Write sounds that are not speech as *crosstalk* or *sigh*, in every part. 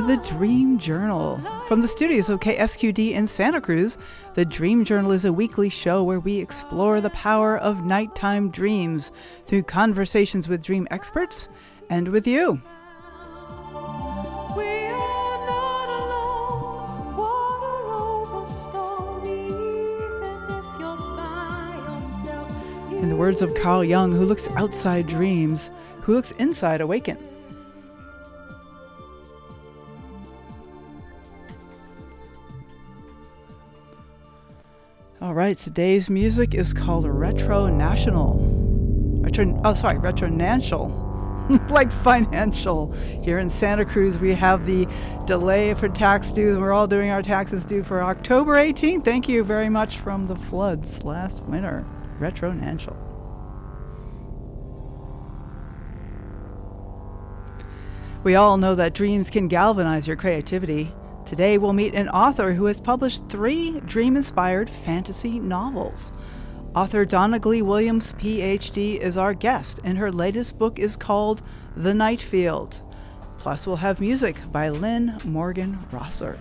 to the Dream Journal. From the studios of KSQD in Santa Cruz, the Dream Journal is a weekly show where we explore the power of nighttime dreams through conversations with dream experts and with you. In the words of Carl Jung, who looks outside dreams, who looks inside awaken. All right, today's music is called Retro National. Retro, oh, sorry, Retro *laughs* like financial. Here in Santa Cruz, we have the delay for tax dues. We're all doing our taxes due for October 18th. Thank you very much from the floods last winter. Retro. We all know that dreams can galvanize your creativity. Today, we'll meet an author who has published three dream inspired fantasy novels. Author Donna Glee Williams, PhD, is our guest, and her latest book is called The Night Field. Plus, we'll have music by Lynn Morgan Rosser.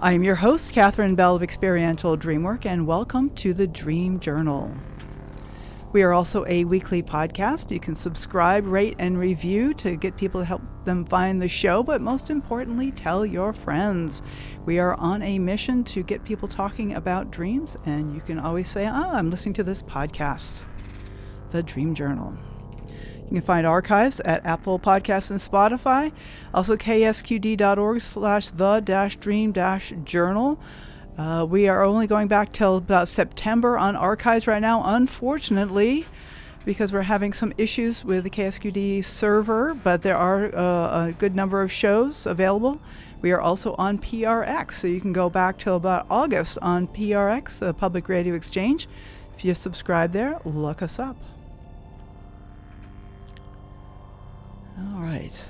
I'm your host, Catherine Bell of Experiential Dreamwork, and welcome to the Dream Journal. We are also a weekly podcast. You can subscribe, rate, and review to get people to help them find the show, but most importantly, tell your friends. We are on a mission to get people talking about dreams, and you can always say, Oh, I'm listening to this podcast, The Dream Journal. You can find archives at Apple Podcasts and Spotify, also ksqd.org slash the dream journal. Uh, we are only going back till about September on archives right now, unfortunately, because we're having some issues with the KSQD server, but there are uh, a good number of shows available. We are also on PRX, so you can go back till about August on PRX, the Public Radio Exchange. If you subscribe there, look us up. All right.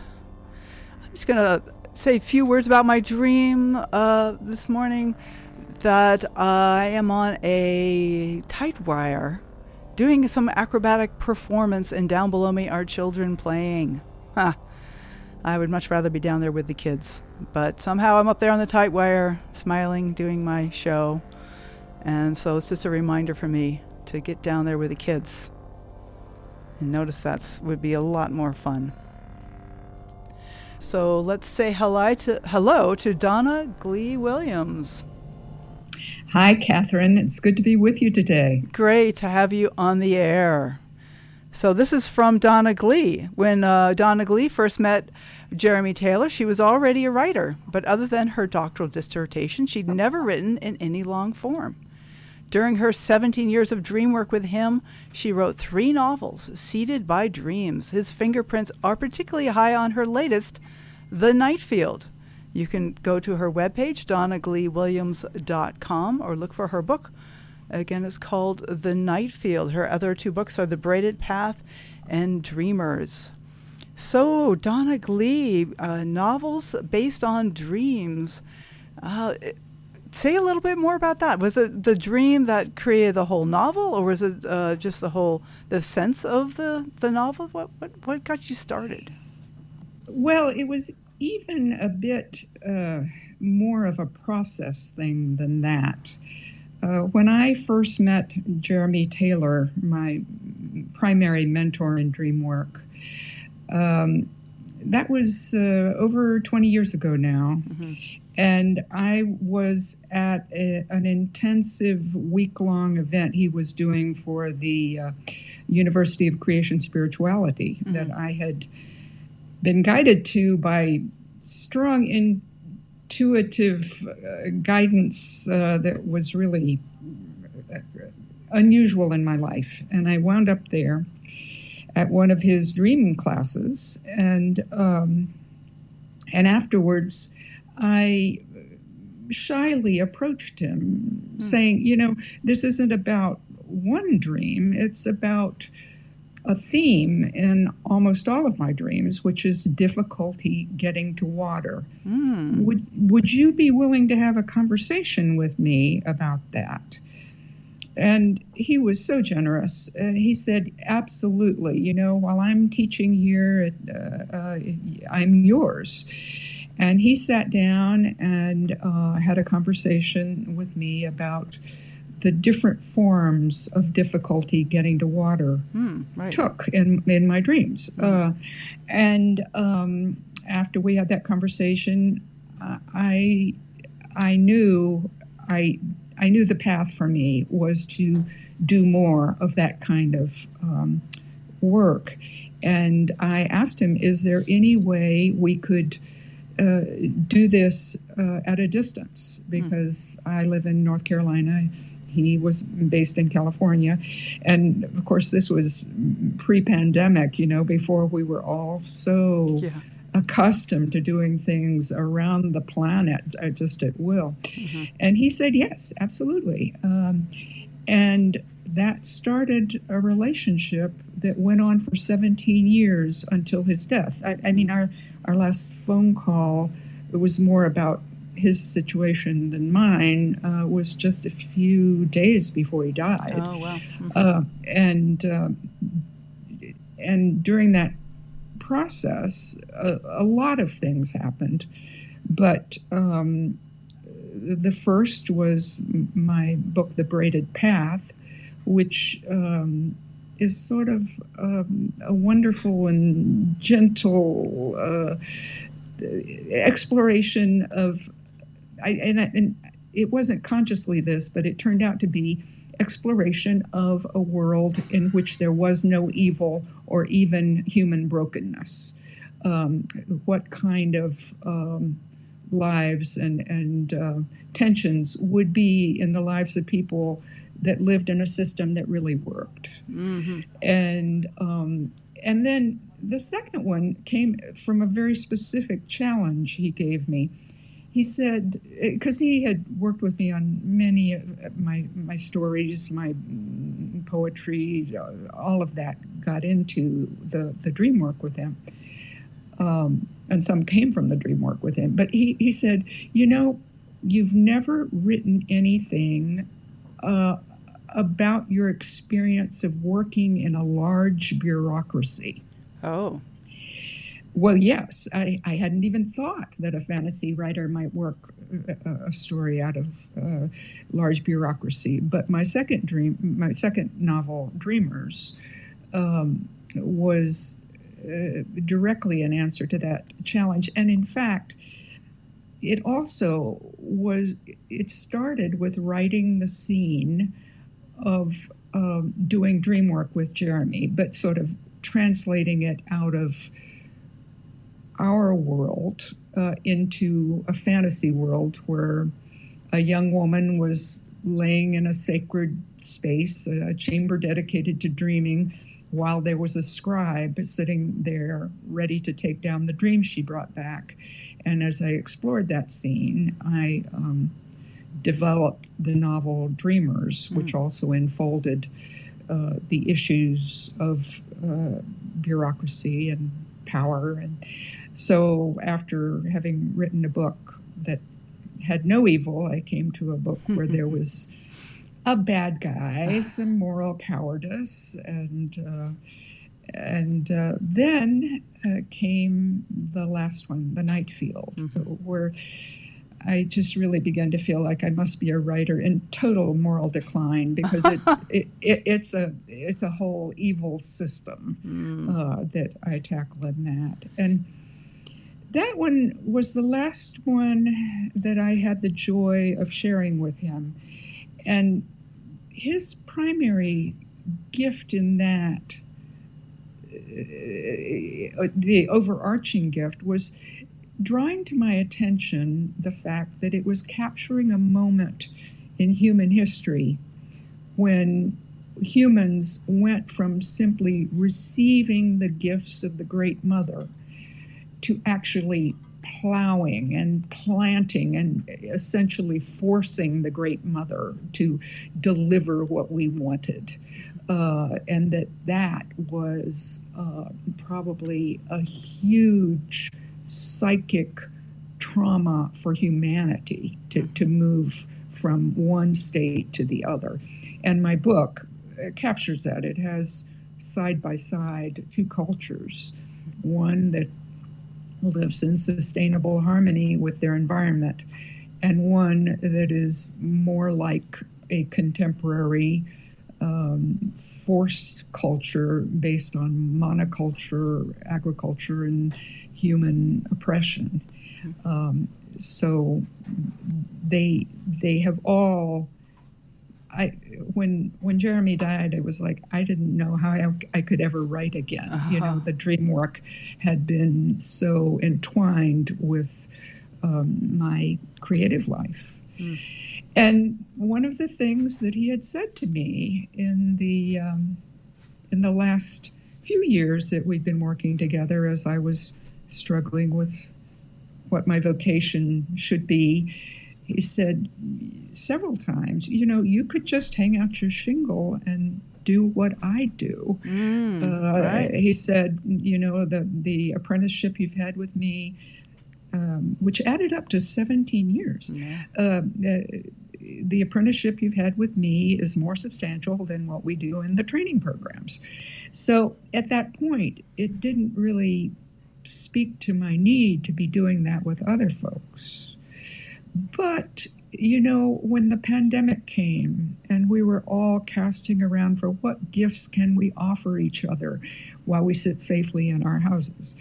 I'm just going to say a few words about my dream uh, this morning that I am on a tight wire doing some acrobatic performance, and down below me are children playing. Huh. I would much rather be down there with the kids. But somehow I'm up there on the tight wire, smiling, doing my show. And so it's just a reminder for me to get down there with the kids. And notice that would be a lot more fun. So let's say hello to, hello to Donna Glee Williams. Hi, Catherine. It's good to be with you today. Great to have you on the air. So, this is from Donna Glee. When uh, Donna Glee first met Jeremy Taylor, she was already a writer, but other than her doctoral dissertation, she'd never written in any long form. During her 17 years of dream work with him, she wrote three novels, Seated by Dreams. His fingerprints are particularly high on her latest, The Night Field, you can go to her webpage, donnagleewilliams.com, or look for her book. Again, it's called The Night Field. Her other two books are The Braided Path and Dreamers. So, Donna Glee, uh, novels based on dreams. Uh, say a little bit more about that. Was it the dream that created the whole novel, or was it uh, just the whole the sense of the the novel? What what what got you started? Well, it was even a bit uh, more of a process thing than that. Uh, when I first met Jeremy Taylor, my primary mentor in dream work, um, that was uh, over 20 years ago now. Mm-hmm. And I was at a, an intensive week long event he was doing for the uh, University of Creation Spirituality mm-hmm. that I had been guided to by strong intuitive uh, guidance uh, that was really uh, unusual in my life. And I wound up there at one of his dream classes, and um, and afterwards, I shyly approached him, hmm. saying, "You know, this isn't about one dream; it's about." A theme in almost all of my dreams, which is difficulty getting to water. Mm. Would would you be willing to have a conversation with me about that? and he was so generous. And he said, Absolutely. You know, while I'm teaching here, uh, uh, I'm yours. And he sat down and uh, had a conversation with me about the different forms of difficulty getting to water mm, right. took in, in my dreams. Mm. and um, after we had that conversation, I I knew I I knew the path for me was to do more of that kind of um, work. And I asked him, is there any way we could uh, do this uh, at a distance? Hmm. Because mm. I live in North Carolina. He was based in California. And of course, this was pre pandemic, you know, before we were all so. Yeah accustomed to doing things around the planet uh, just at will. Mm-hmm. And he said, yes, absolutely. Um, and that started a relationship that went on for 17 years until his death. I, I mean, our, our last phone call, it was more about his situation than mine, uh, was just a few days before he died. Oh, wow. Mm-hmm. Uh, and, uh, and during that process, a, a lot of things happened. But um, the first was my book, The Braided Path, which um, is sort of um, a wonderful and gentle uh, exploration of, I, and, and it wasn't consciously this, but it turned out to be exploration of a world in which there was no evil or even human brokenness. Um, what kind of um, lives and, and uh, tensions would be in the lives of people that lived in a system that really worked. Mm-hmm. And, um, and then the second one came from a very specific challenge he gave me he said because he had worked with me on many of my my stories my poetry all of that got into the the dream work with him. Um, and some came from the dream work with him. But he, he said you know you've never written anything uh, about your experience of working in a large bureaucracy. Oh well, yes, I, I hadn't even thought that a fantasy writer might work a, a story out of uh, large bureaucracy. But my second dream, my second novel, Dreamers, um, was uh, directly an answer to that challenge. And in fact, it also was, it started with writing the scene of um, doing dream work with Jeremy, but sort of translating it out of our world uh, into a fantasy world where a young woman was laying in a sacred space, a chamber dedicated to dreaming, while there was a scribe sitting there ready to take down the dream she brought back. And as I explored that scene, I um, developed the novel Dreamers, mm. which also enfolded uh, the issues of uh, bureaucracy and power and so after having written a book that had no evil, I came to a book where there *laughs* was a bad guy, some moral cowardice, and uh, and uh, then uh, came the last one, the Night Field, mm-hmm. where I just really began to feel like I must be a writer in total moral decline because it, *laughs* it, it, it's a it's a whole evil system mm. that I tackle in that and that one was the last one that I had the joy of sharing with him. And his primary gift in that, uh, the overarching gift, was drawing to my attention the fact that it was capturing a moment in human history when humans went from simply receiving the gifts of the Great Mother to actually plowing and planting and essentially forcing the Great Mother to deliver what we wanted. Uh, and that that was uh, probably a huge psychic trauma for humanity to, to move from one state to the other. And my book uh, captures that. It has side by side two cultures one that lives in sustainable harmony with their environment, and one that is more like a contemporary um, force culture based on monoculture, agriculture, and human oppression. Um, so they they have all. I when when Jeremy died, it was like I didn't know how I, I could ever write again. Uh-huh. You know, the dream work had been so entwined with um, my creative life. Mm. And one of the things that he had said to me in the um, in the last few years that we'd been working together, as I was struggling with what my vocation should be, he said several times, you know, you could just hang out your shingle and do what I do. Mm, uh, right. He said, you know, the the apprenticeship you've had with me, um, which added up to 17 years. Yeah. Uh, uh, the apprenticeship you've had with me is more substantial than what we do in the training programs. So at that point, it didn't really speak to my need to be doing that with other folks. But, you know, when the pandemic came and we were all casting around for what gifts can we offer each other while we sit safely in our houses,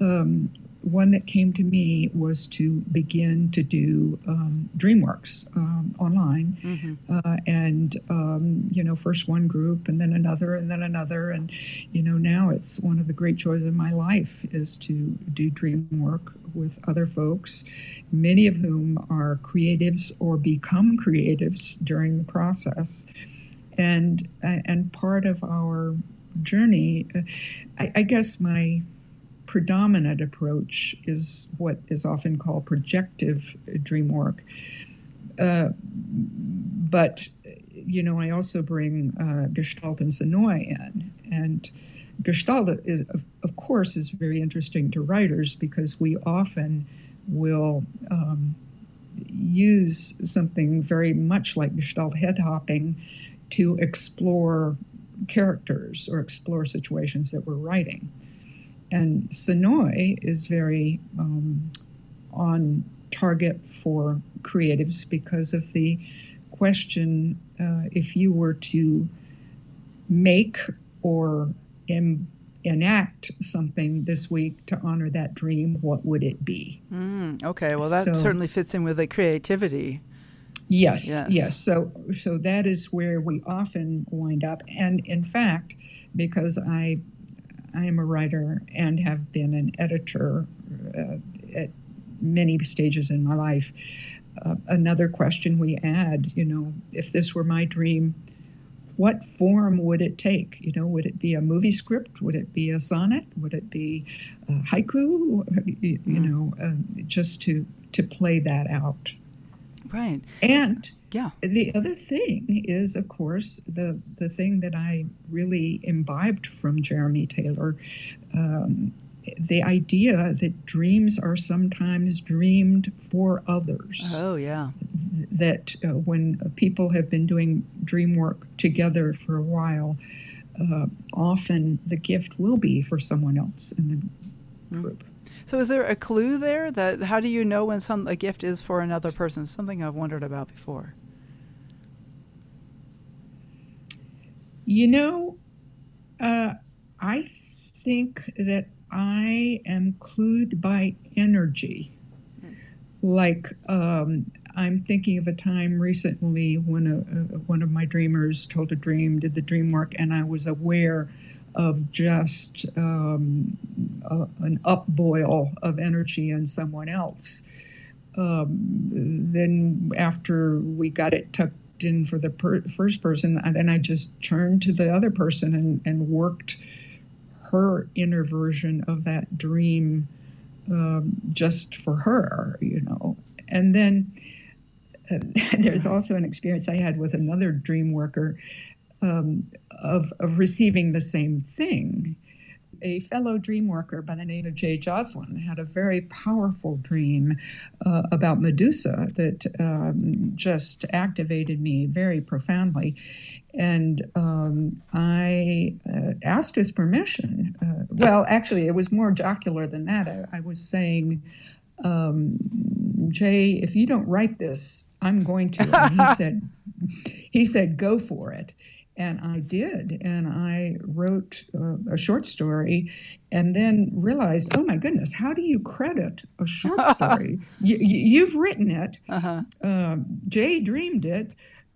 um, one that came to me was to begin to do um, DreamWorks um, online, mm-hmm. uh, and um, you know, first one group, and then another, and then another, and you know, now it's one of the great joys of my life is to do dream work with other folks, many of whom are creatives or become creatives during the process, and uh, and part of our journey, uh, I, I guess my predominant approach is what is often called projective dream work. Uh, but, you know, I also bring uh, Gestalt and Senoi in. And Gestalt, is, of, of, course, is very interesting to writers because we often will um, use something very much like Gestalt head hopping to explore characters or explore situations that we're writing. And Senoi is very um, on target for creatives because of the question uh, if you were to make or Im- enact something this week to honor that dream, what would it be? Mm, okay, well, that so, certainly fits in with the creativity. Yes, yes, yes. So, so that is where we often wind up. And in fact, because I I am a writer and have been an editor uh, at many stages in my life. Uh, another question we add, you know, if this were my dream, what form would it take? You know, would it be a movie script? Would it be a sonnet? Would it be a haiku? You, you hmm. know, uh, just to to play that out. Right. And yeah. The other thing is, of course, the the thing that I really imbibed from Jeremy Taylor, um, the idea that dreams are sometimes dreamed for others. Oh yeah. That uh, when people have been doing dream work together for a while, uh, often the gift will be for someone else in the mm. group. So is there a clue there that how do you know when some a gift is for another person? Something I've wondered about before. You know, uh, I think that I am clued by energy. Like um, I'm thinking of a time recently when a, a, one of my dreamers told a dream, did the dream work, and I was aware of just um, a, an upboil of energy in someone else. Um, then after we got it tucked in for the per- first person, and then I just turned to the other person and, and worked her inner version of that dream um, just for her, you know. And then uh, *laughs* there's also an experience I had with another dream worker um, of, of receiving the same thing. A fellow dream worker by the name of Jay Joslin had a very powerful dream uh, about Medusa that um, just activated me very profoundly. And um, I uh, asked his permission. Uh, well, actually, it was more jocular than that. I, I was saying, um, Jay, if you don't write this, I'm going to. And he *laughs* said, he said, go for it. And I did. And I wrote uh, a short story and then realized, oh my goodness, how do you credit a short *laughs* story? you, have written it. Uh-huh. Uh, Jay dreamed it.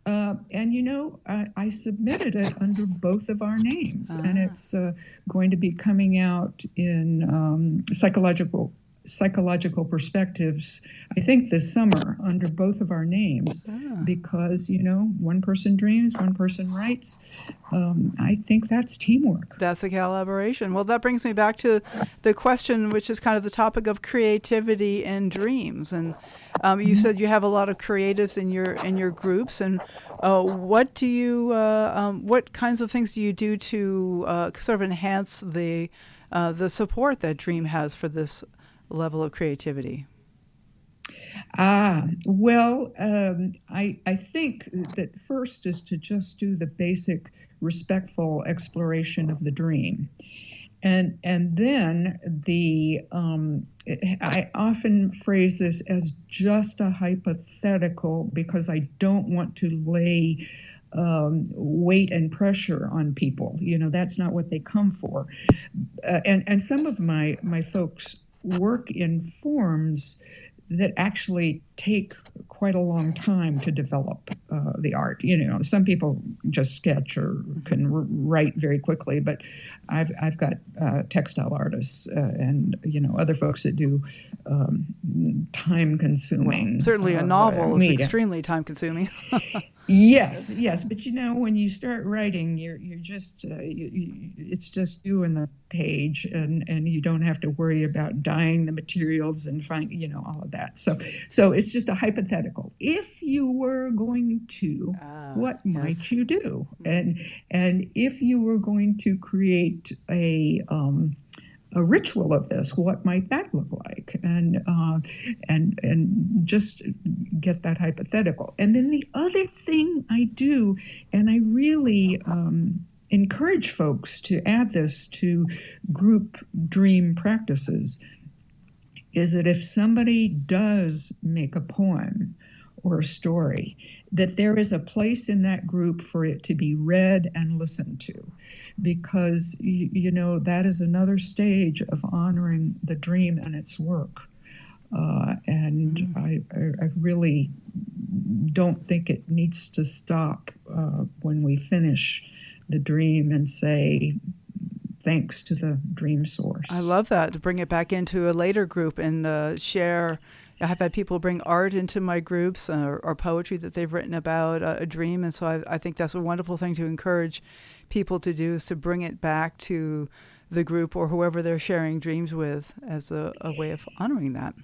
Uh, and you know, I, I, submitted it under both of our names, uh-huh. and it's uh, going to be coming out in um, psychological psychological perspectives, I think this summer under both of our names ah. because, you know, one person dreams, one person writes. Um, I think that's teamwork. That's a collaboration. Well, that brings me back to the question, which is kind of the topic of creativity and dreams. And um, you mm-hmm. said you have a lot of creatives in your in your groups, and uh, what do you, uh, um, what kinds of things do you do to uh, sort of enhance the uh, the support that Dream has for this level of creativity? Ah, well, um, I, I think that first is to just do the basic respectful exploration of the dream. And, and then the um, I often phrase this as just a hypothetical because I don't want to lay um, weight and pressure on people. You know, that's not what they come for. Uh, and and some of my my folks work in forms that actually take quite a long time to develop uh, the art. You know, some people just sketch or can r- write very quickly, but I've, I've got uh, textile artists uh, and, you know, other folks that do um, time consuming. Well, certainly a uh, novel is extremely time consuming. *laughs* Yes, yes, but you know, when you start writing, you're you're just uh, you, you, it's just you and the page, and and you don't have to worry about dyeing the materials and find you know all of that. So so it's just a hypothetical. If you were going to, uh, what yes. might you do? And and if you were going to create a um, a ritual of this, what might that look like? And uh, and and just get that hypothetical. And then the other thing I do, and I really um, encourage folks to add this to group dream practices, is that if somebody does make a poem or a story, that there is a place in that group for it to be read and listened to because you, you know that is another stage of honoring the dream and its work. Uh, and mm. I, I, really don't think it needs to stop uh, when we finish the dream and say thanks to the dream source. I love that to bring it back into a later group and uh, share. I've had people bring art into my groups uh, or, or, poetry that they've written about a dream, and so I, I think that's a wonderful thing to encourage people to do is to bring it back to the group or whoever they're sharing dreams with as a, a way of honoring that.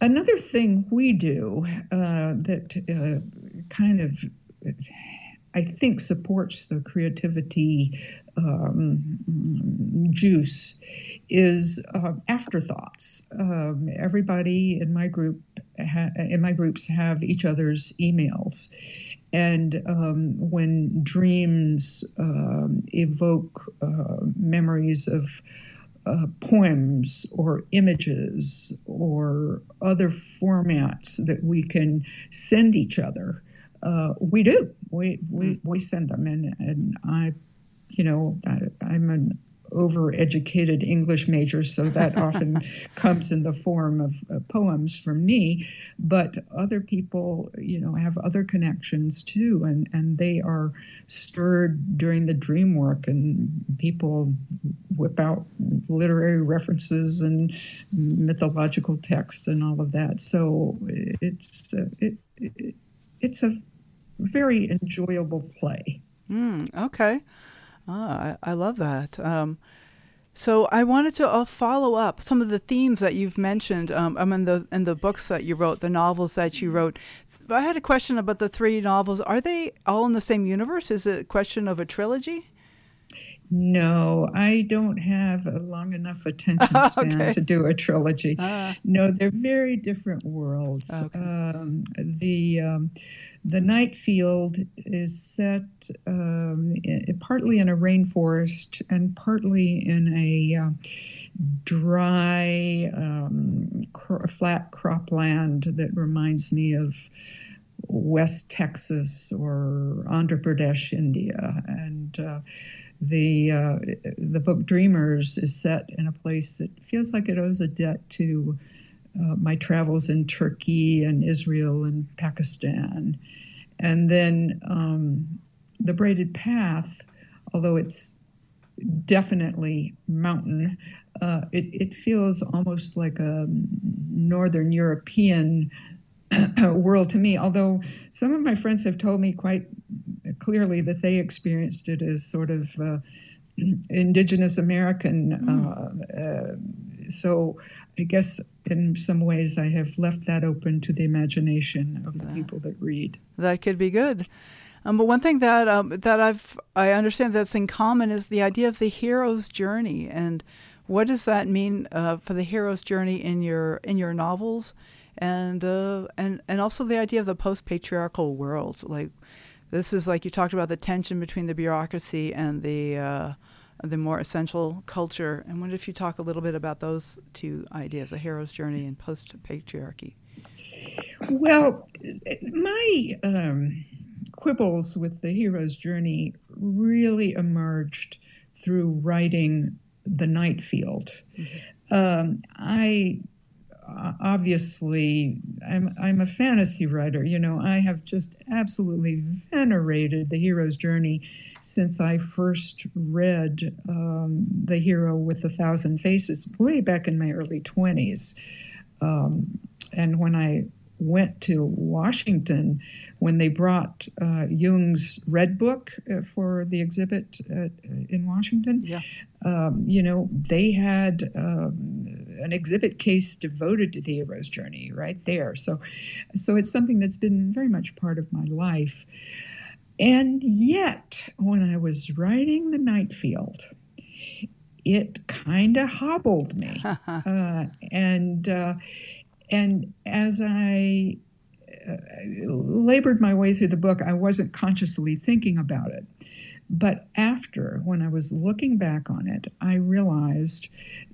Another thing we do uh, that uh, kind of, I think, supports the creativity um, juice is uh, afterthoughts. Um, everybody in my group, ha- in my groups, have each other's emails, and um, when dreams um, evoke uh, memories of uh, poems or images or other formats that we can send each other, uh, we do. We, we, hmm. we send them. And, and I, you know, I'm an overeducated English major, so that *laughs* often comes in the form of uh, poems from me. But other people, you know, have other connections too, and, and they are stirred during the dream work, and people whip out literary references and mythological texts and all of that. So it's uh, it, it, it's a very enjoyable play. Mm, okay. Ah, I, I love that. Um, so I wanted to uh, follow up some of the themes that you've mentioned um, um, in the in the books that you wrote, the novels that you wrote. I had a question about the three novels. Are they all in the same universe? Is it a question of a trilogy? No, I don't have a long enough attention *laughs* span okay. to do a trilogy. Uh, no, they're very different worlds. Okay. Um, the um, the Night Field is set um, partly in a rainforest and partly in a uh, dry, um, cr- flat cropland that reminds me of West Texas or Andhra Pradesh, India, and uh, the uh, the book Dreamers is set in a place that feels like it owes a debt to uh, my travels in Turkey and Israel and Pakistan, and then um, the Braided Path, although it's definitely mountain, uh, it, it feels almost like a northern European *coughs* world to me. Although some of my friends have told me quite clearly that they experienced it as sort of uh, *coughs* indigenous American. Mm. Uh, so I guess in some ways I have left that open to the imagination of the people that read. That could be good. Um, but one thing that um, that I've I understand that's in common is the idea of the hero's journey, and what does that mean uh, for the hero's journey in your in your novels, and uh, and and also the idea of the post patriarchal world. Like this is like you talked about the tension between the bureaucracy and the uh, the more essential culture. And what if you talk a little bit about those two ideas, a hero's journey and post patriarchy? Well, my um, quibbles with the hero's journey really emerged through writing The Night Field. Mm-hmm. Um, I obviously I'm I'm a fantasy writer. You know, I have just absolutely venerated the hero's journey since I first read um, The Hero with a Thousand Faces way back in my early 20s. Um, and when I went to Washington, when they brought uh, Jung's Red Book uh, for the exhibit in Washington, yeah. um, you know, they had um, an exhibit case devoted to the hero's journey right there. So, so it's something that's been very much part of my life. And yet, when I was writing The Night Field, it kind of hobbled me. *laughs* uh, and uh, and as I uh, labored my way through the book, I wasn't consciously thinking about it. But after, when I was looking back on it, I realized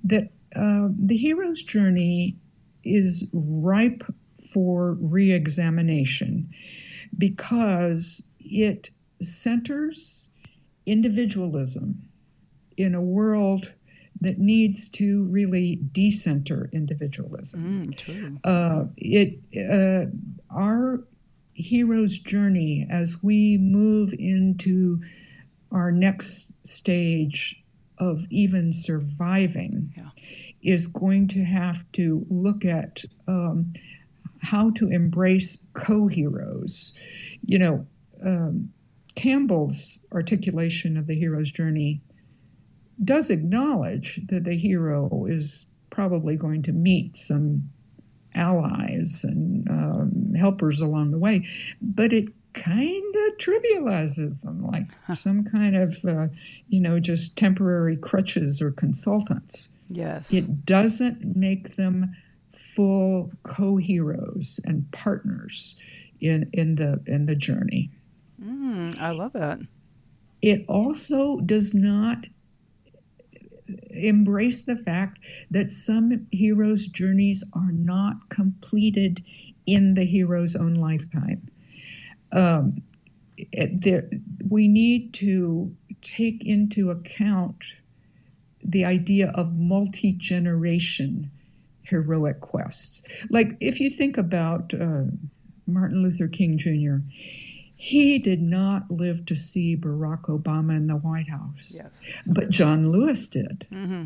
that uh, the hero's journey is ripe for re examination because it centers individualism in a world that needs to really decenter individualism. Mm, uh, it uh, our hero's journey as we move into our next stage of even surviving yeah. is going to have to look at um, how to embrace co-heroes. You know, um, Campbell's articulation of the hero's journey does acknowledge that the hero is probably going to meet some allies and um, helpers along the way, but it kind of trivializes them like some kind of, uh, you know, just temporary crutches or consultants. Yes. It doesn't make them full co-heroes and partners in in the in the journey. Mm, I love that. It also does not embrace the fact that some heroes' journeys are not completed in the hero's own lifetime. Um, there, we need to take into account the idea of multi generation heroic quests. Like if you think about uh, Martin Luther King Jr., he did not live to see Barack Obama in the White House. Yes. But John Lewis did. Mm-hmm.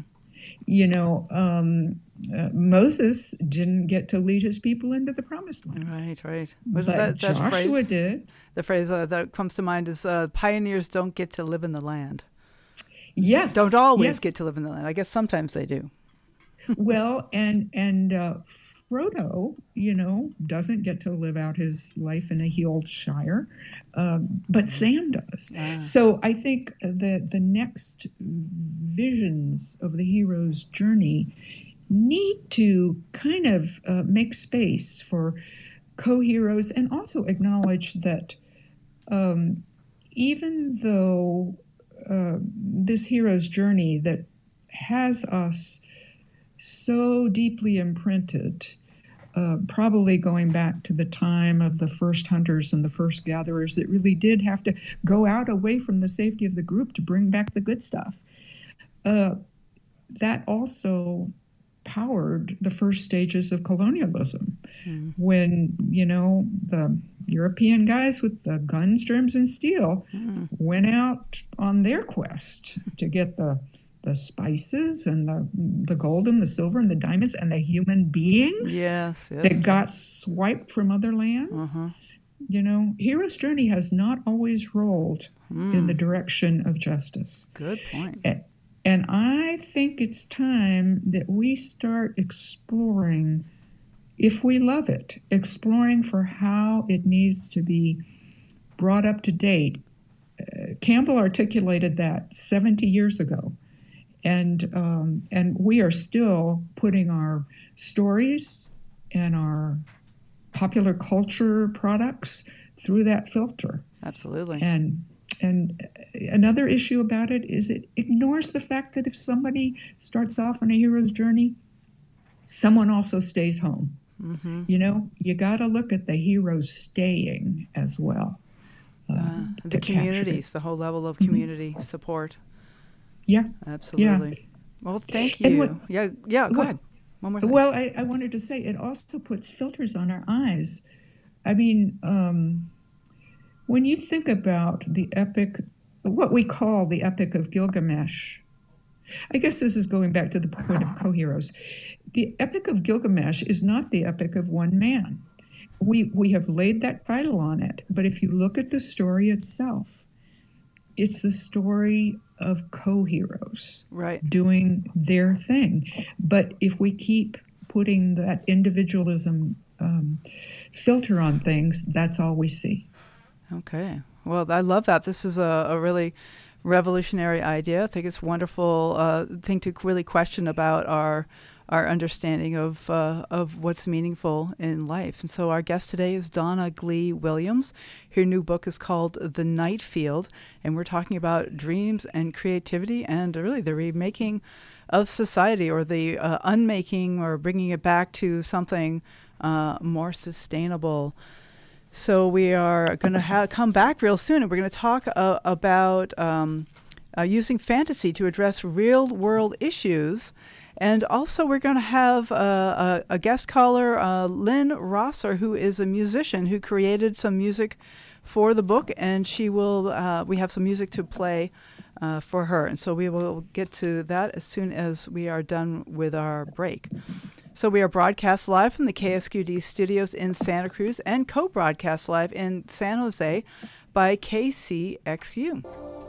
You know, um, uh, Moses didn't get to lead his people into the promised land. Right, right. What but that, that Joshua phrase? did. The phrase uh, that comes to mind is uh, pioneers don't get to live in the land. Yes. Don't always yes. get to live in the land. I guess sometimes they do. well, and and uh, Frodo, you know, doesn't get to live out his life in a healed Shire, um, but Sam does. Ah. So I think that the next visions of the hero's journey need to kind of uh, make space for co heroes and also acknowledge that um, even though uh, this hero's journey that has us so deeply imprinted, uh, probably going back to the time of the first hunters and the first gatherers that really did have to go out away from the safety of the group to bring back the good stuff. Uh, that also powered the first stages of colonialism mm. when you know the european guys with the guns germs and steel mm. went out on their quest to get the the spices and the the gold and the silver and the diamonds and the human beings yes, yes. that got swiped from other lands. Uh-huh. You know, Hero's Journey has not always rolled mm. in the direction of justice. Good point. And, and I think it's time that we start exploring, if we love it, exploring for how it needs to be brought up to date. Uh, Campbell articulated that 70 years ago and um, and we are still putting our stories and our popular culture products through that filter. Absolutely. And and another issue about it is it ignores the fact that if somebody starts off on a hero's journey, someone also stays home. Mm-hmm. You know, you got to look at the heroes staying as well. Uh, uh, the communities, the whole level of community mm-hmm. support. Yeah. Absolutely. Yeah. Well, thank you. What, yeah, yeah, go ahead. One more thing. Well, I, I wanted to say it also puts filters on our eyes. I mean, um, when you think about the epic, what we call the Epic of Gilgamesh, I guess this is going back to the point of co heroes. The Epic of Gilgamesh is not the epic of one man. We, we have laid that title on it, but if you look at the story itself, it's the story of co-heroes right. doing their thing. But if we keep putting that individualism um, filter on things that's all we see. Okay. Well i love that. This is a, a really revolutionary idea. I think it's a wonderful uh, thing to really question about our our understanding of uh, of what's meaningful in life. And so our guest today is Donna Glee Williams. Her new book is called The Night Field, and we're talking about dreams and creativity and really the remaking of society or the uh, unmaking or bringing it back to something uh, more sustainable. So we are going to ha- come back real soon, and we're going to talk uh, about um, uh, using fantasy to address real world issues and also, we're going to have a, a, a guest caller, uh, Lynn Rosser, who is a musician who created some music for the book, and she will. Uh, we have some music to play uh, for her, and so we will get to that as soon as we are done with our break. So we are broadcast live from the KSQD studios in Santa Cruz and co-broadcast live in San Jose by KCXU.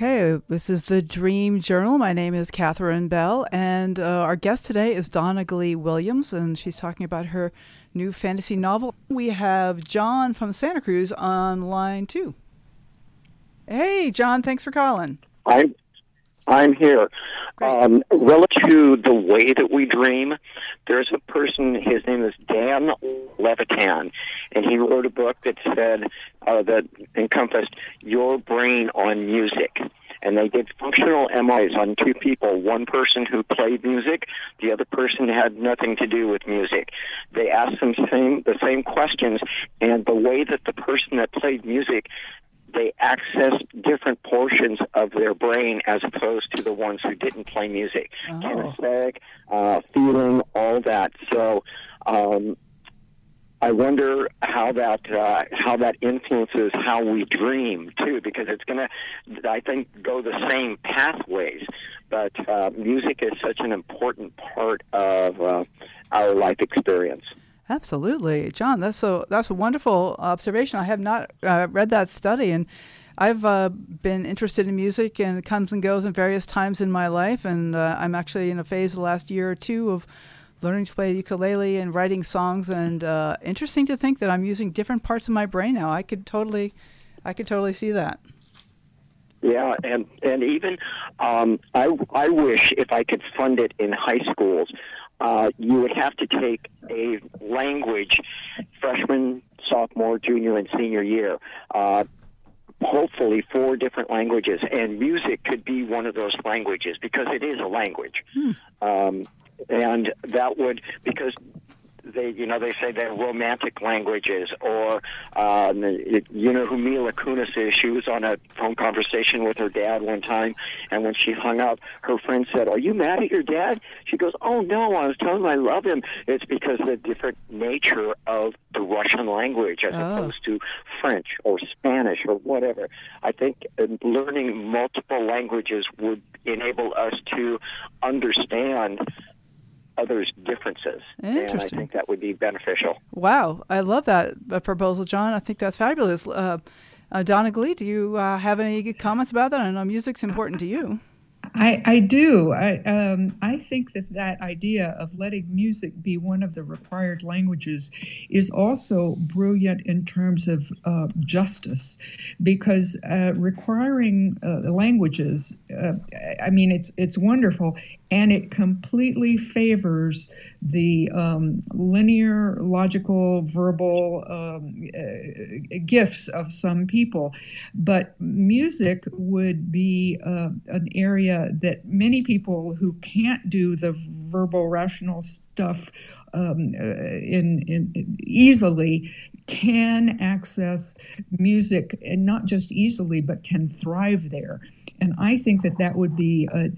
Okay, this is the Dream Journal. My name is Catherine Bell, and uh, our guest today is Donna Glee Williams, and she's talking about her new fantasy novel. We have John from Santa Cruz on line two. Hey, John, thanks for calling. I'm I'm here. Um, relative to the way that we dream, there's a person, his name is Dan Levitin, and he wrote a book that said, uh, that encompassed your brain on music. And they did functional MRIs on two people, one person who played music, the other person had nothing to do with music. They asked them same, the same questions, and the way that the person that played music they accessed different portions of their brain as opposed to the ones who didn't play music. Oh. Kinesthetic, uh, feeling, all that. So, um, I wonder how that uh, how that influences how we dream too, because it's going to, I think, go the same pathways. But uh, music is such an important part of uh, our life experience. Absolutely, John. That's so. That's a wonderful observation. I have not uh, read that study, and I've uh, been interested in music, and it comes and goes in various times in my life. And uh, I'm actually in a phase the last year or two of learning to play ukulele and writing songs. And uh, interesting to think that I'm using different parts of my brain now. I could totally, I could totally see that. Yeah, and and even um, I I wish if I could fund it in high schools, uh, you would have to take a language freshman, sophomore, junior, and senior year. Uh, hopefully four different languages, and music could be one of those languages because it is a language. Hmm. Um, and that would because they you know they say they're romantic languages or um, you know who Mila Kunis is. She was on a phone conversation with her dad one time, and when she hung up, her friend said, "Are you mad at your dad?" She goes, "Oh no, I was telling him I love him." It's because of the different nature of the Russian language as oh. opposed to French or Spanish or whatever. I think uh, learning multiple languages would enable us to understand others' differences. And I think that would be beneficial. Wow, I love that uh, proposal, John. I think that's fabulous. Uh, uh, Donna Glee, do you uh, have any comments about that? I know music's important to you. I, I do. I, um, I think that that idea of letting music be one of the required languages is also brilliant in terms of uh, justice, because uh, requiring uh, languages, uh, I mean, it's it's wonderful, and it completely favors the um, linear, logical, verbal um, uh, gifts of some people. But music would be uh, an area that many people who can't do the verbal, rational stuff um, uh, in, in, easily can access music, and not just easily, but can thrive there. And I think that that would be a,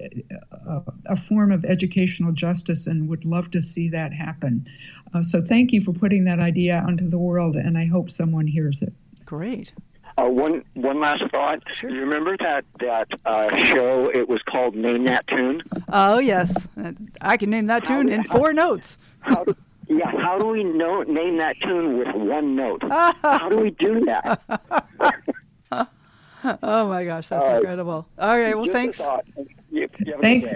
a, a form of educational justice and would love to see that happen. Uh, so thank you for putting that idea onto the world, and I hope someone hears it. Great. Uh, one one last thought. Sure. You remember that that uh, show? It was called Name That Tune. Oh yes, I can name that tune how, in four how, notes. *laughs* How do, yeah, how do we know name that tune with one note? *laughs* how do we do that? *laughs* *laughs* oh my gosh, that's uh, incredible. All right, well, thanks. thanks.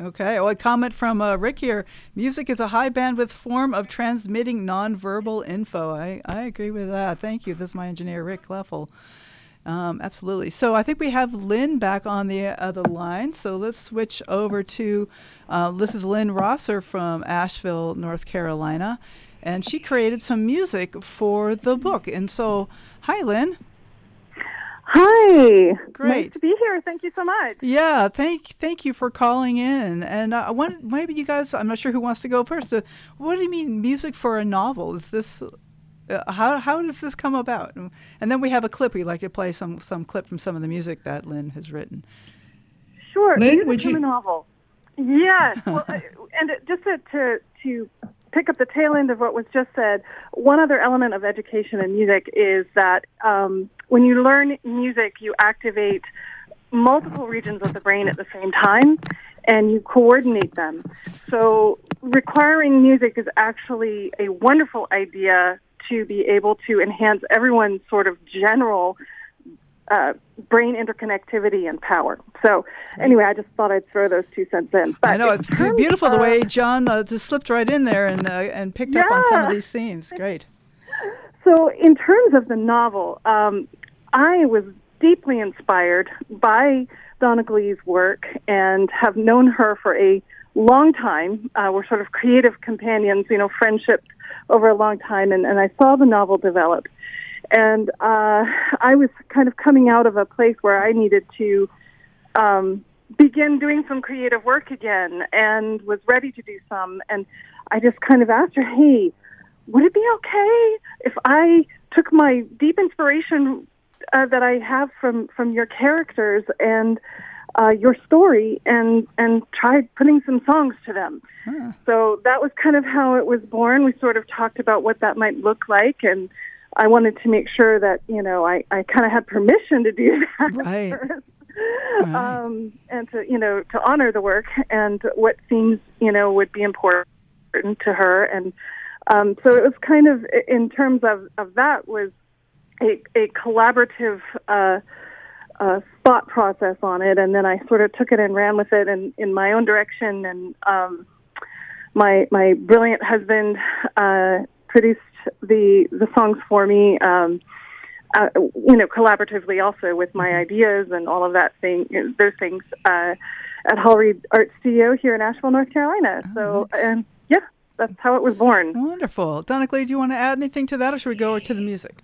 Okay. Well, a comment from uh, Rick here. Music is a high bandwidth form of transmitting nonverbal info. I, I agree with that. Thank you. This is my engineer, Rick Kleffel. Um, absolutely. So I think we have Lynn back on the other line. So let's switch over to uh, this is Lynn Rosser from Asheville, North Carolina, and she created some music for the book. And so, hi, Lynn. Hi. Great. Nice to be here. Thank you so much. Yeah, thank thank you for calling in. And uh, want, maybe you guys, I'm not sure who wants to go first. Uh, what do you mean music for a novel? Is this uh, how how does this come about? And then we have a clip. We'd like to play some some clip from some of the music that Lynn has written. Sure. Lynn, music would you... a novel. Yes. *laughs* well, uh, and just to, to to pick up the tail end of what was just said, one other element of education in music is that um, when you learn music, you activate multiple regions of the brain at the same time and you coordinate them. So, requiring music is actually a wonderful idea to be able to enhance everyone's sort of general uh, brain interconnectivity and power. So, anyway, I just thought I'd throw those two cents in. But I know it's beautiful the way John uh, just slipped right in there and uh, and picked yeah. up on some of these themes. Great. *laughs* So, in terms of the novel, um, I was deeply inspired by Donna Glee's work and have known her for a long time. Uh, we're sort of creative companions, you know, friendship over a long time, and, and I saw the novel develop. And uh, I was kind of coming out of a place where I needed to um, begin doing some creative work again and was ready to do some. And I just kind of asked her, hey, would it be okay if I took my deep inspiration uh, that I have from from your characters and uh, your story and and try putting some songs to them. Huh. So that was kind of how it was born. We sort of talked about what that might look like, and I wanted to make sure that you know I I kind of had permission to do *laughs* that. Right. right. Um, and to you know to honor the work and what themes you know would be important to her and um, so it was kind of in terms of, of that was a, a collaborative uh, uh, thought process on it, and then I sort of took it and ran with it in, in my own direction. And um, my my brilliant husband uh, produced the the songs for me. Um, uh, you know, collaboratively also with my ideas and all of that thing, you know, those things uh, at Hollow Reed Art Studio here in Asheville, North Carolina. Oh, so, nice. and yeah, that's how it was born. Wonderful, Donna Glee. Do you want to add anything to that, or should we go to the music?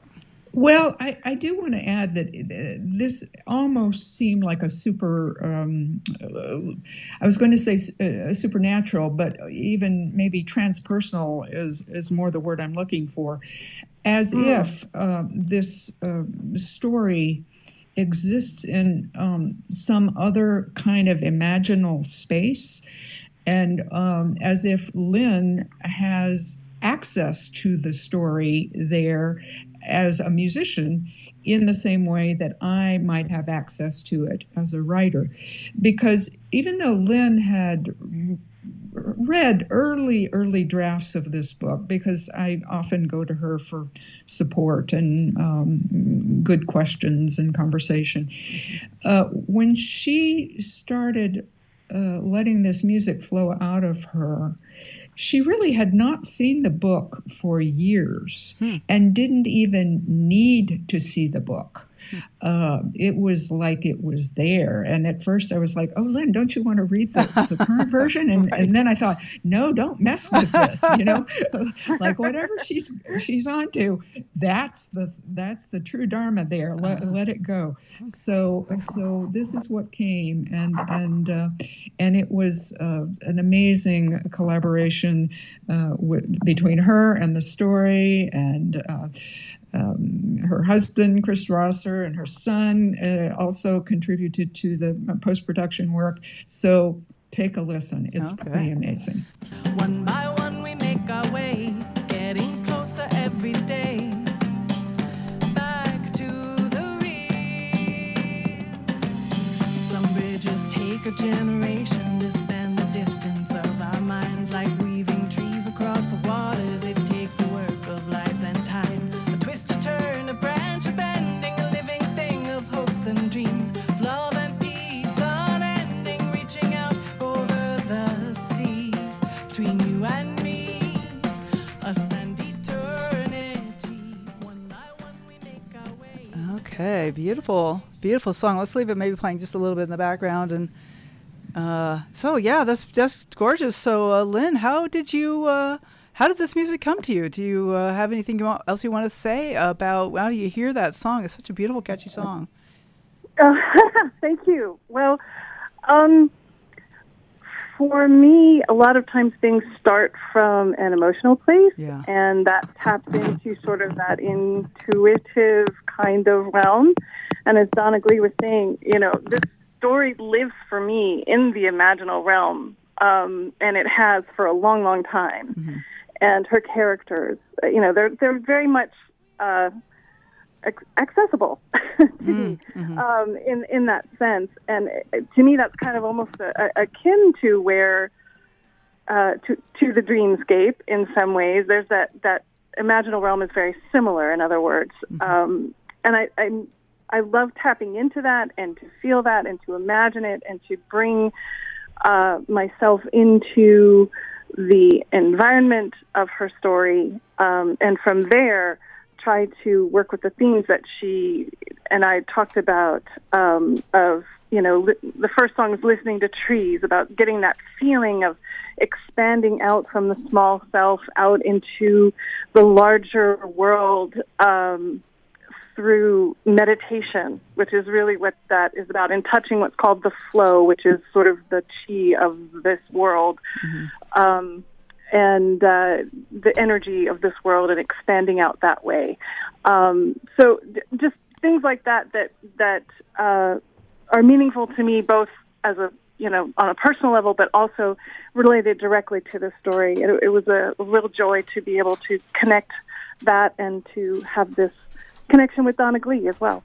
Well, I, I do want to add that uh, this almost seemed like a super, um, uh, I was going to say uh, supernatural, but even maybe transpersonal is, is more the word I'm looking for, as mm. if um, this uh, story exists in um, some other kind of imaginal space, and um, as if Lynn has access to the story there as a musician in the same way that I might have access to it as a writer. Because even though Lynn had read early, early drafts of this book, because I often go to her for support and um, good questions and conversation, uh, when she started uh, letting this music flow out of her, she really had not seen the book for years hmm. and didn't even need to see the book uh, it was like it was there. And at first I was like, oh, Lynn, don't you want to read the, the current version? *laughs* And, right. and then I thought, no, don't mess with this, you know, *laughs* like whatever she's, she's on to, that's the, that's the true Dharma there. Let, uh-huh. let it go. So, so this is what came. And, and, uh, and it was uh, an amazing collaboration uh, with, between her and the story and, uh, um, her husband, Chris Rosser, and her son uh, also contributed to the post production work. So take a listen. It's okay. pretty amazing. One by one, we make our way, getting closer every day. Back to the real. Some bridges take a generation Okay, beautiful, beautiful song. Let's leave it maybe playing just a little bit in the background and. Uh, so yeah, that's that's gorgeous. So uh, Lynn, how did you uh, how did this music come to you? Do you uh, have anything you want, else you want to say about how you hear that song? It's such a beautiful, catchy song. Uh, *laughs* thank you. Well, um, for me, a lot of times things start from an emotional place, yeah. and that taps into sort of that intuitive kind of realm. And as Donna Glee was saying, you know, this story lives for me in the imaginal realm, um, and it has for a long, long time. Mm-hmm. And her characters, you know, they're they're very much uh, accessible *laughs* to mm, me mm-hmm. um, in in that sense. And to me, that's kind of almost a, a, akin to where uh, to to the dreamscape in some ways. There's that that imaginal realm is very similar. In other words, mm-hmm. um, and I, I I love tapping into that and to feel that and to imagine it and to bring uh, myself into the environment of her story, um, and from there try to work with the themes that she and I talked about um, of you know li- the first song is listening to trees about getting that feeling of expanding out from the small self out into the larger world um, through meditation, which is really what that is about, and touching what's called the flow, which is sort of the chi of this world. Mm-hmm. Um, and uh, the energy of this world and expanding out that way. Um, so d- just things like that that that uh, are meaningful to me both as a you know on a personal level, but also related directly to the story. It, it was a, real joy to be able to connect that and to have this connection with Donna Glee as well.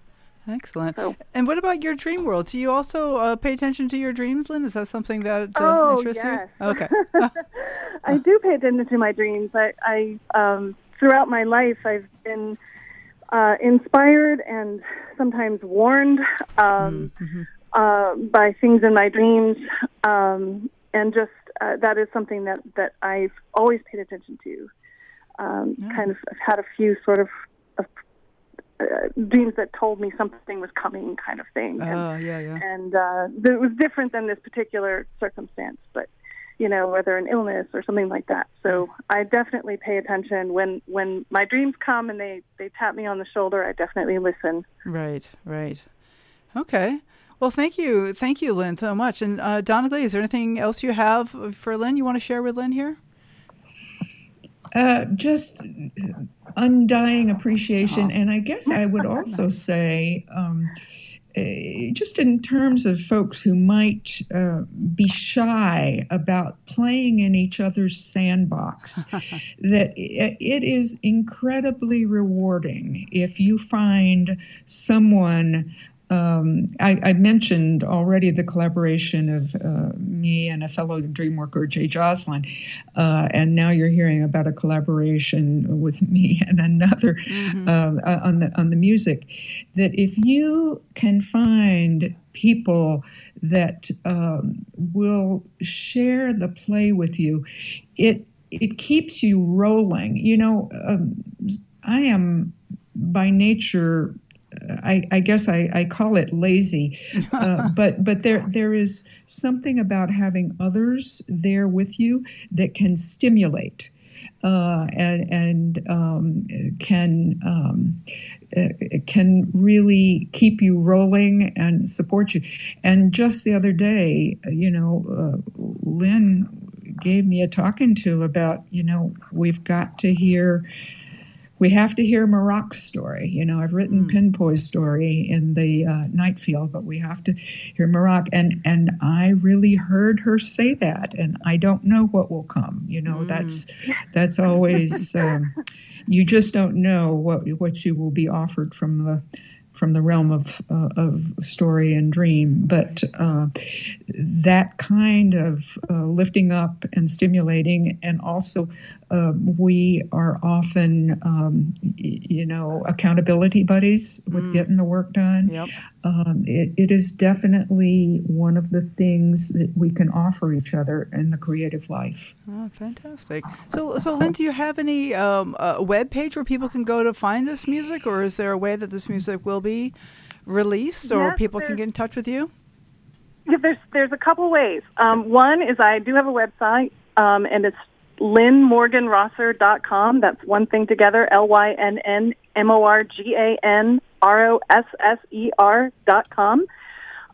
Excellent. So, and what about your dream world? Do you also uh, pay attention to your dreams, Lynn? Is that something that uh, oh, interests yes. you? Okay. *laughs* *laughs* I do pay attention to my dreams. I, I um, throughout my life, I've been uh, inspired and sometimes warned um, mm-hmm. uh, by things in my dreams, um, and just uh, that is something that that I've always paid attention to. Um, yeah. Kind of, I've had a few sort of, of uh, dreams that told me something was coming, kind of thing. Oh, and, yeah, yeah. And uh, it was different than this particular circumstance, but you know, whether an illness or something like that. So I definitely pay attention when when my dreams come and they they tap me on the shoulder. I definitely listen. Right, right. Okay. Well, thank you, thank you, Lynn, so much. And uh, Donna Glee, is there anything else you have for Lynn you want to share with Lynn here? Uh, just undying appreciation, and I guess I would *laughs* also say. Um, just in terms of folks who might uh, be shy about playing in each other's sandbox, *laughs* that it is incredibly rewarding if you find someone um, I, I, mentioned already the collaboration of uh, me and a fellow dream worker, Jay Joslin, uh, and now you're hearing about a collaboration with me *laughs* and another mm-hmm. uh, on the on the music. That if you can find people that um, will share the play with you, it it keeps you rolling. You know, um, I am by nature I, I, guess I, I, call it lazy, *laughs* uh, but but there there is something about having others there with you that can stimulate uh, and and um, can um, uh, can really keep you rolling and support you. And just the other day, you know, uh, Lynn gave me a talking to about you know we've got to hear we have to hear Maroc's story. You know, I've written mm. Pinpoy's story in the uh, Night Field, but we have to hear Maroc. And and I really heard her say that, and I don't know what will come. You know, mm. that's that's always *laughs* um, you just don't know what what you will be offered from the from the realm of, uh, of story and dream, but uh, that kind of uh, lifting up and stimulating, and also um, we are often, um, you know, accountability buddies with mm. getting the work done. Yep. Um, it, it is definitely one of the things that we can offer each other in the creative life. Oh, fantastic! So, so Lynn, do you have any um, web page where people can go to find this music, or is there a way that this music will be released, or yes, people can get in touch with you? Yeah, there's there's a couple ways. Um, one is I do have a website, um, and it's lynnmorganrosser.com. That's one thing together. L Y N N M O R G A N R O S S E R dot com.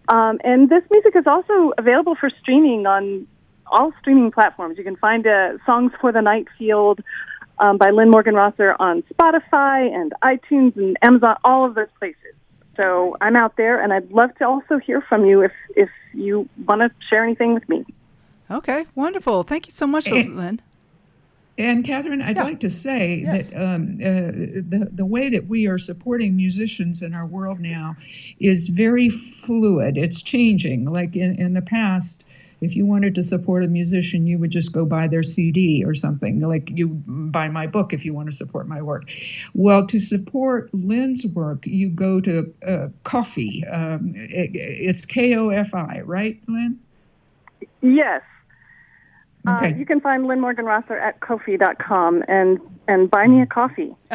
Um, and this music is also available for streaming on all streaming platforms. You can find uh, Songs for the Night Field um, by Lynn Morgan Rosser on Spotify and iTunes and Amazon, all of those places. So I'm out there, and I'd love to also hear from you if if you want to share anything with me. Okay, wonderful. Thank you so much, *laughs* Lynn. And Catherine, I'd yeah. like to say yes. that um, uh, the the way that we are supporting musicians in our world now is very fluid. It's changing. Like in, in the past, if you wanted to support a musician, you would just go buy their CD or something. Like you buy my book if you want to support my work. Well, to support Lynn's work, you go to uh, Ko-fi. Um, it, it's K O F I, right, Lynn? Yes. Uh, okay. Uh, you can find Lynn Morgan Rosser at Ko-fi.com and and buy me a coffee. *laughs* *laughs*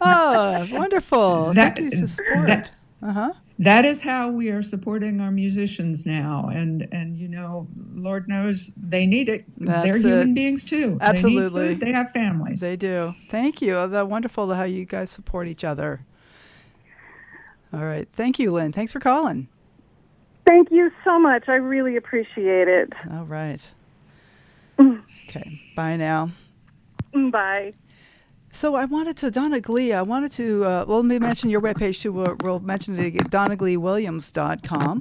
oh, wonderful! That, Thank you for support. That, uh-huh. that is how we are supporting our musicians now and and you know lord knows they need it. That's they're it. human beings too. Absolutely. They, they, have families. They do. Thank you. Oh, that wonderful how you guys support each other. All right. Thank you lynn. Thanks for calling thank you so much. I really appreciate it. All right. Okay. Bye now. Bye. So I wanted to, Donna Glee, I wanted to, uh, well, let me mention your webpage too. We'll, we'll mention it again, donnagleewilliams.com.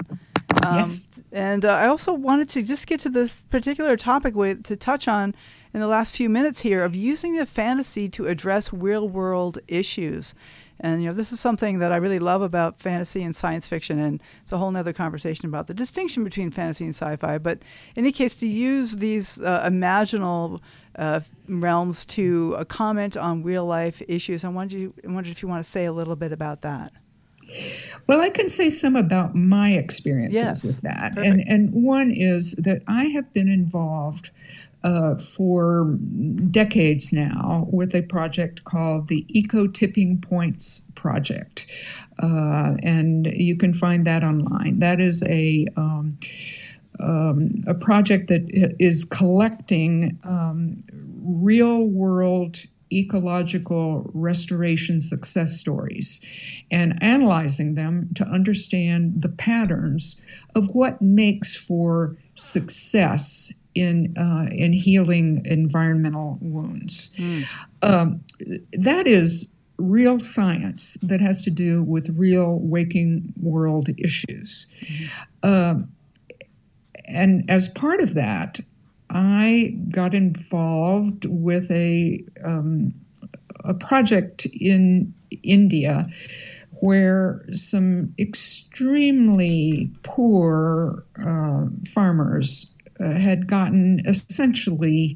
Um, yes. And uh, I also wanted to just get to this particular topic with, to touch on in the last few minutes here of using the fantasy to address real world issues. And you know, this is something that I really love about fantasy and science fiction, and it's a whole other conversation about the distinction between fantasy and sci-fi. But in any case, to use these uh, imaginal uh, realms to uh, comment on real life issues, I wondered, you, I wondered if you want to say a little bit about that. Well, I can say some about my experiences yes. with that. Perfect. And and one is that I have been involved uh, for decades now with a project called the Eco Tipping Points Project. Uh, and you can find that online. That is a um, um, a project that is collecting um, real world ecological restoration success stories and analyzing them to understand the patterns of what makes for success in uh, in healing environmental wounds. Mm. Um, that is real science that has to do with real waking world issues. Mm-hmm. Uh, and as part of that, I got involved with a um, a project in India where some extremely poor uh, farmers uh, had gotten essentially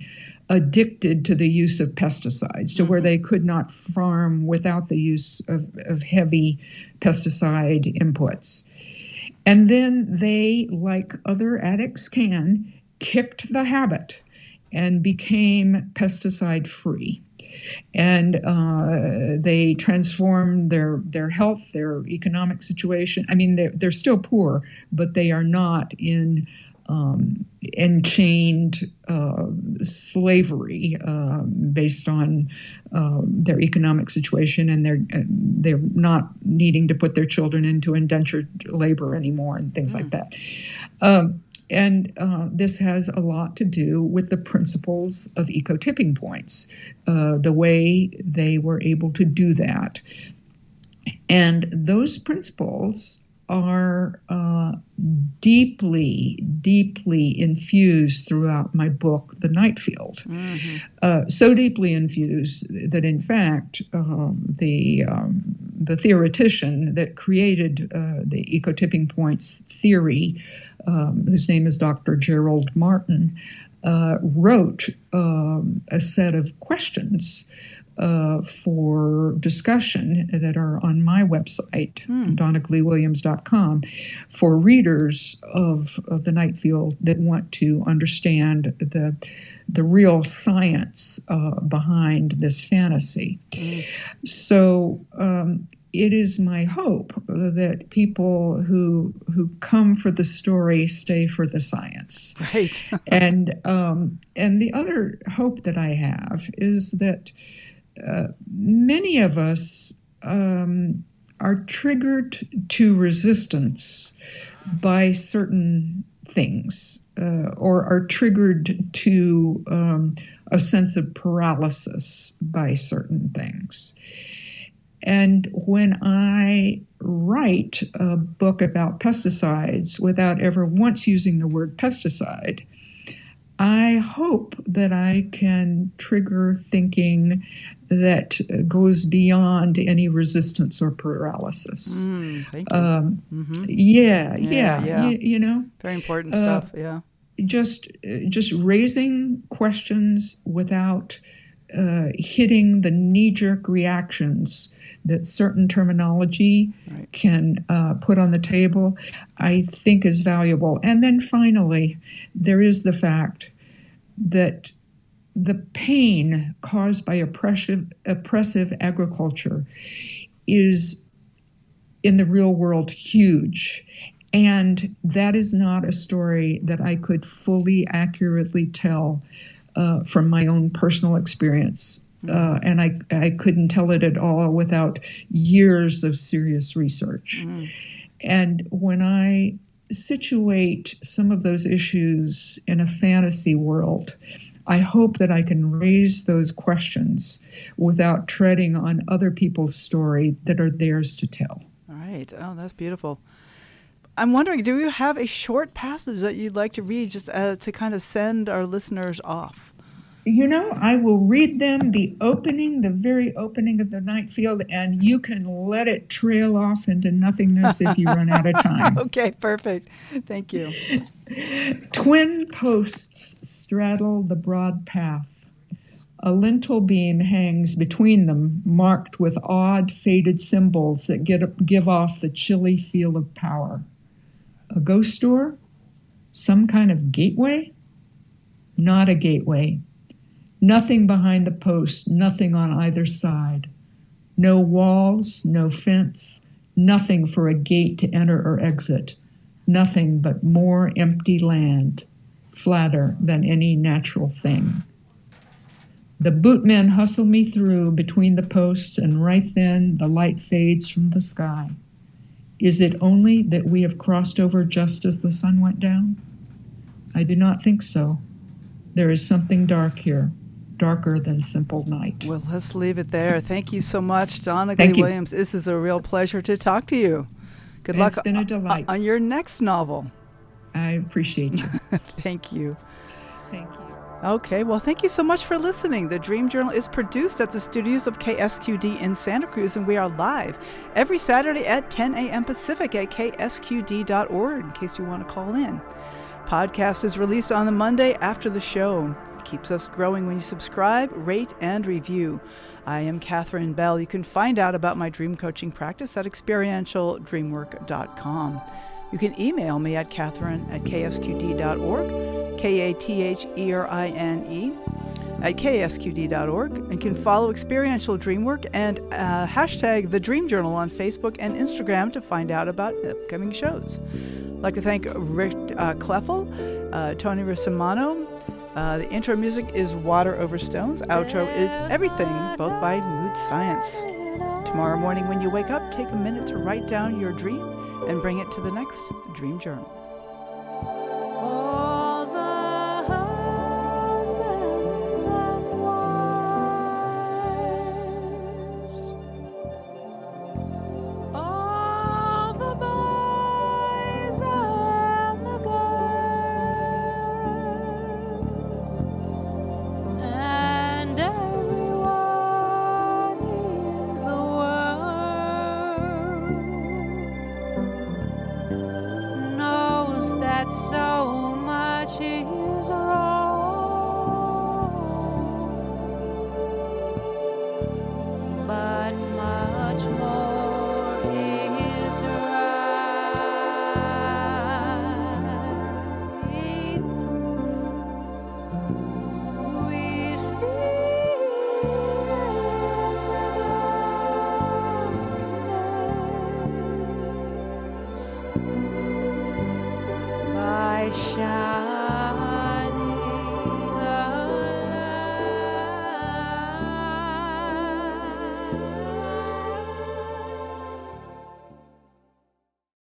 addicted to the use of pesticides to mm-hmm. where they could not farm without the use of, of heavy pesticide inputs. And then they, like other addicts can, kicked the habit and became pesticide free. And uh, they transformed their, their health, their economic situation. I mean, they're, they're still poor, but they are not in um, enchained uh, slavery um, based on uh, their economic situation, and they're they're not needing to put their children into indentured labor anymore and things mm. like that. Um, and uh, this has a lot to do with the principles of eco tipping points, uh, the way they were able to do that. And those principles are uh, deeply, deeply infused throughout my book, The Night Field. Mm-hmm. Uh, so deeply infused that, in fact, um, the um, the theoretician that created uh, the eco tipping points theory, um, whose name is Dr. Gerald Marten, uh, wrote um, a set of questions uh, for discussion that are on my website, hmm. donnagleewilliams.com, for readers of, of the Night Field that want to understand the the real science uh, behind this fantasy. Mm. So um, it is my hope that people who who come for the story stay for the science. Right. *laughs* and um, and the other hope that I have is that uh, many of us um, are triggered to resistance by certain things uh, or are triggered to um, a sense of paralysis by certain things. And when I write a book about pesticides without ever once using the word pesticide, I hope that I can trigger thinking that goes beyond any resistance or paralysis. Mm, thank you. Um, mm-hmm. yeah, yeah, yeah, yeah. You, you, know, very important uh, stuff. Yeah, just just raising questions without uh, hitting the knee-jerk reactions that certain terminology right. can uh, put on the table, I think is valuable. And then finally, there is the fact that the pain caused by oppressive, oppressive agriculture is in the real world huge. And that is not a story that I could fully accurately tell uh, from my own personal experience. Uh, and I, I couldn't tell it at all without years of serious research. Mm. And when I situate some of those issues in a fantasy world, I hope that I can raise those questions without treading on other people's story that are theirs to tell. All right. Oh, that's beautiful. I'm wondering, do you have a short passage that you'd like to read just uh, to kind of send our listeners off? You know, I will read them the opening, the very opening of the night field, and you can let it trail off into nothingness if you run out of time. *laughs* okay, perfect. Thank you. *laughs* Twin posts straddle the broad path. A lintel beam hangs between them, marked with odd, faded symbols that get, give off the chilly feel of power. A ghost door? Some kind of gateway? Not a gateway. Nothing behind the post, nothing on either side. No walls, no fence, nothing for a gate to enter or exit. Nothing but more empty land, flatter than any natural thing. The bootmen hustle me through between the posts, and right then the light fades from the sky. Is it only that we have crossed over just as the sun went down? I do not think so. There is something dark here, darker than simple night. Well, let's leave it there. Thank you so much, Donna Glee Williams. This is a real pleasure to talk to you. Good luck been a delight. on your next novel. I appreciate you. *laughs* Thank you. Thank you. Okay, well, thank you so much for listening. The Dream Journal is produced at the studios of KSQD in Santa Cruz, and we are live every Saturday at 10 a.m. Pacific at ksqd.org in case you want to call in. Podcast is released on the Monday after the show. It keeps us growing when you subscribe, rate, and review. I am Catherine Bell. You can find out about my dream coaching practice at experientialdreamwork.com. You can email me at catherine at ksqd.org, K A T H E R I N E, at ksqd.org, and can follow Experiential Dreamwork and uh, hashtag the Dream Journal on Facebook and Instagram to find out about upcoming shows. I'd like to thank Rick uh, Kleffel, uh, Tony Rosimano. Uh, the intro music is Water Over Stones. Outro is Everything, both by Mood Science. Tomorrow morning, when you wake up, take a minute to write down your dream and bring it to the next Dream Journal.